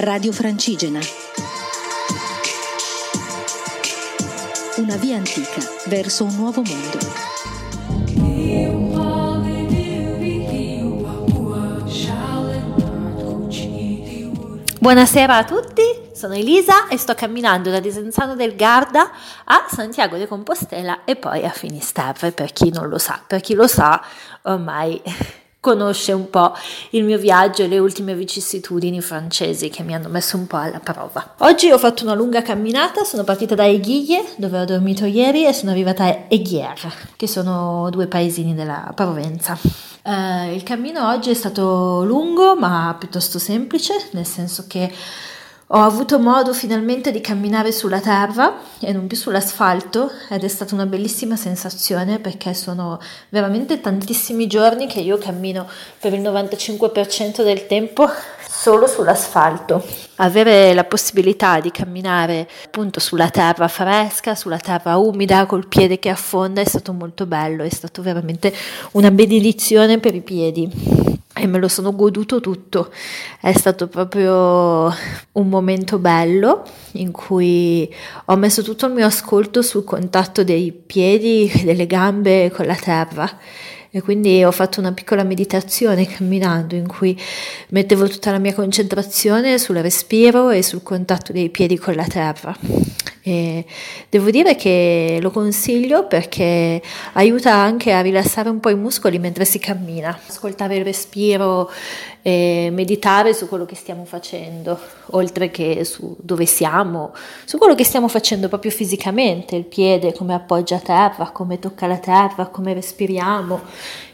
Radio Francigena. Una via antica verso un nuovo mondo. Buonasera a tutti, sono Elisa e sto camminando da Desenzano del Garda a Santiago de Compostela e poi a Finisterre per chi non lo sa. Per chi lo sa ormai conosce un po' il mio viaggio e le ultime vicissitudini francesi che mi hanno messo un po' alla prova. Oggi ho fatto una lunga camminata, sono partita da Aiguille dove ho dormito ieri e sono arrivata a Aiguière che sono due paesini della Provenza. Uh, il cammino oggi è stato lungo ma piuttosto semplice, nel senso che ho avuto modo finalmente di camminare sulla terra e non più sull'asfalto ed è stata una bellissima sensazione perché sono veramente tantissimi giorni che io cammino per il 95% del tempo solo sull'asfalto. Avere la possibilità di camminare appunto sulla terra fresca, sulla terra umida, col piede che affonda è stato molto bello, è stato veramente una benedizione per i piedi e me lo sono goduto tutto. È stato proprio un momento bello in cui ho messo tutto il mio ascolto sul contatto dei piedi e delle gambe con la terra. E quindi ho fatto una piccola meditazione camminando in cui mettevo tutta la mia concentrazione sul respiro e sul contatto dei piedi con la terra. E devo dire che lo consiglio perché aiuta anche a rilassare un po' i muscoli mentre si cammina, ascoltare il respiro e meditare su quello che stiamo facendo, oltre che su dove siamo, su quello che stiamo facendo proprio fisicamente, il piede come appoggia a terra, come tocca la terra, come respiriamo,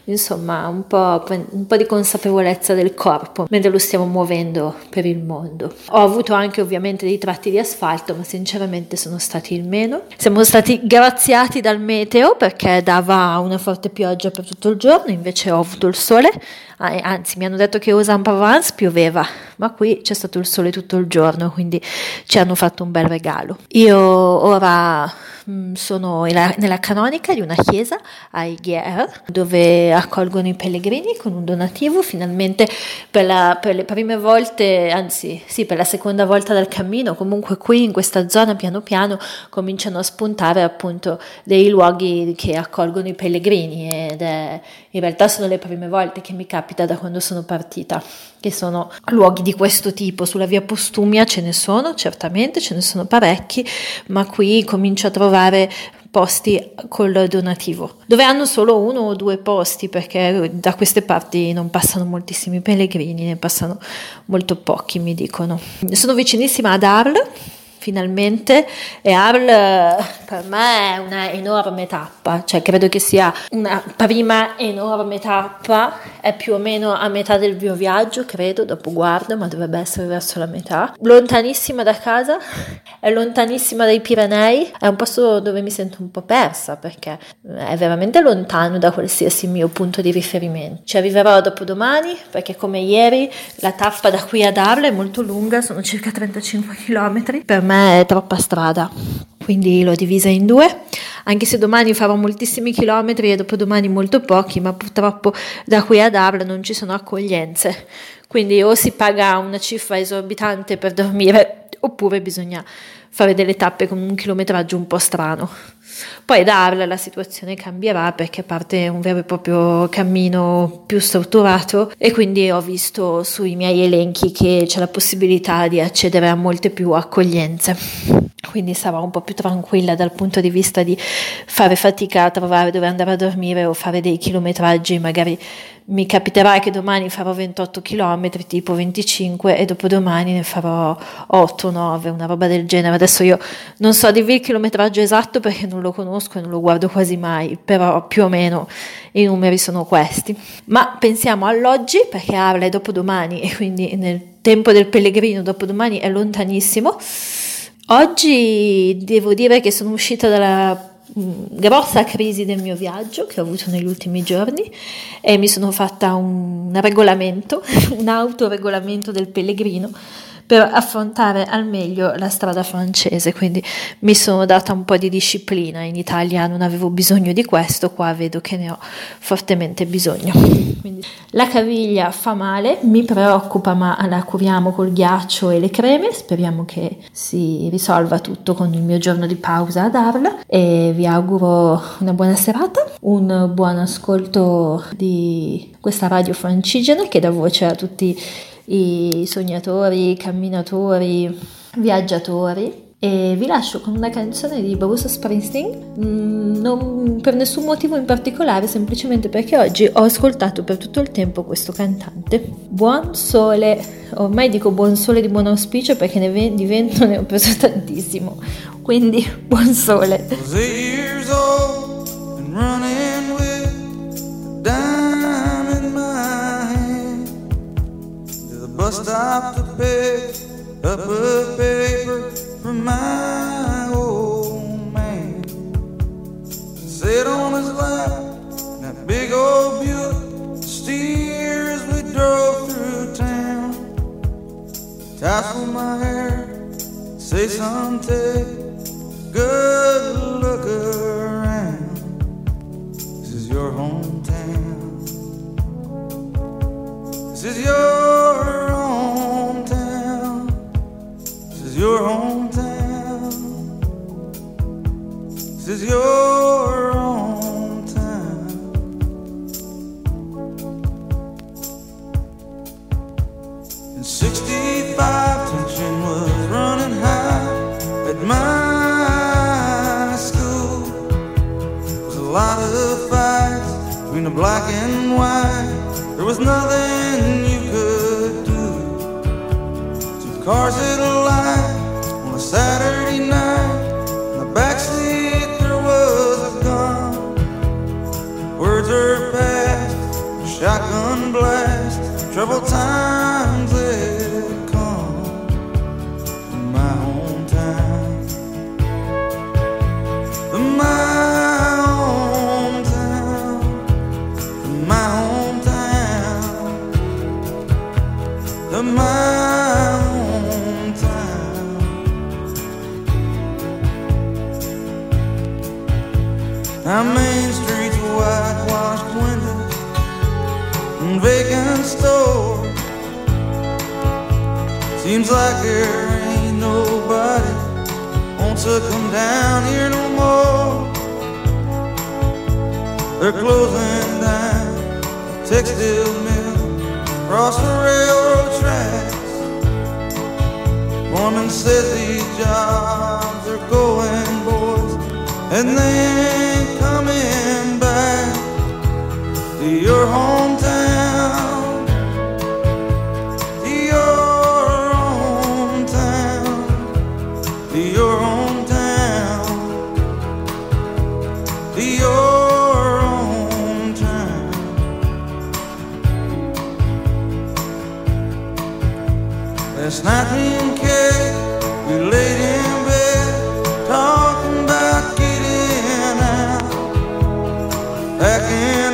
insomma un po', un po', di consapevolezza del corpo mentre lo stiamo muovendo per il mondo. Ho avuto anche ovviamente dei tratti di asfalto, ma sinceramente sono stati il meno. Siamo stati graziati dal meteo perché dava una forte pioggia per tutto il giorno, invece ho avuto il sole, anzi mi hanno detto che a Provence pioveva, ma qui c'è stato il sole tutto il giorno, quindi ci hanno fatto un bel regalo. Io ora Mm, sono nella canonica di una chiesa a Higuer dove accolgono i pellegrini con un donativo finalmente per, la, per, le prime volte anzi sì per la seconda volta del cammino comunque qui in questa zona piano piano cominciano a spuntare appunto dei luoghi che accolgono i pellegrini ed è, in realtà sono le prime volte che mi capita da quando sono partita che sono luoghi di questo tipo sulla via Postumia ce ne sono certamente ce ne sono parecchi ma qui comincio a trovare posti col donativo, dove hanno solo uno o due posti perché da queste parti non passano moltissimi pellegrini, ne passano molto pochi, mi dicono. Sono vicinissima ad Arles finalmente e Arles per me è una enorme tappa, cioè credo che sia una prima enorme tappa, è più o meno a metà del mio viaggio, credo, dopo guardo, ma dovrebbe essere verso la metà. Lontanissima da casa, è lontanissima dai Pirenei, è un posto dove mi sento un po' persa perché è veramente lontano da qualsiasi mio punto di riferimento. Ci arriverò dopo domani perché come ieri la tappa da qui ad Arles è molto lunga, sono circa 35 km. Per me me è troppa strada, quindi l'ho divisa in due, anche se domani farò moltissimi chilometri e dopodomani molto pochi, ma purtroppo da qui ad Arles non ci sono accoglienze, quindi o si paga una cifra esorbitante per dormire oppure bisogna fare delle tappe con un chilometraggio un po' strano. Poi da Arles la situazione cambierà perché parte un vero e proprio cammino più strutturato e quindi ho visto sui miei elenchi che c'è la possibilità di accedere a molte più accoglienze. Quindi sarò un po' più tranquilla dal punto di vista di fare fatica a trovare dove andare a dormire o fare dei chilometraggi magari mi capiterà che domani farò 28 km, tipo 25 e dopodomani ne farò 8, 9, una roba del genere. Adesso io non so dirvi il chilometraggio esatto perché non lo conosco e non lo guardo quasi mai, però più o meno i numeri sono questi. Ma pensiamo all'oggi perché Arla è dopodomani e quindi nel tempo del pellegrino dopodomani è lontanissimo. Oggi devo dire che sono uscita dalla grossa crisi del mio viaggio che ho avuto negli ultimi giorni e mi sono fatta un regolamento, un autoregolamento del pellegrino per affrontare al meglio la strada francese, quindi mi sono data un po' di disciplina. In Italia non avevo bisogno di questo, qua vedo che ne ho fortemente bisogno. Quindi, la caviglia fa male, mi preoccupa, ma la curiamo col ghiaccio e le creme. Speriamo che si risolva tutto con il mio giorno di pausa ad Arles e vi auguro una buona serata, un buon ascolto di questa radio francigena che dà voce a tutti i sognatori, camminatori, viaggiatori. E vi lascio con una canzone di Bruce Springsteen, mm, non per nessun motivo in particolare, semplicemente perché oggi ho ascoltato per tutto il tempo questo cantante. Buon sole, ormai dico buon sole di buon auspicio perché ne di vento ne ho preso tantissimo, quindi buon sole. Stop to pick up a paper from my old man. Sit on his lap, that big old Buick steer as we drove through town. Tassel my hair, say something, good look around. This is your hometown. This is your 65, tension was running high at my school. There was a lot of fights between the black and white. There was nothing you could do. Two cars that light Our main streets are whitewashed windows and vacant stores. Seems like there ain't nobody wants to come down here no more. They're closing down the textile mill across the railroad tracks. Foreman says these jobs are going, boys, and they coming back to your hometown, to your hometown, to your hometown, to your hometown. Last night me and Kay, we laid in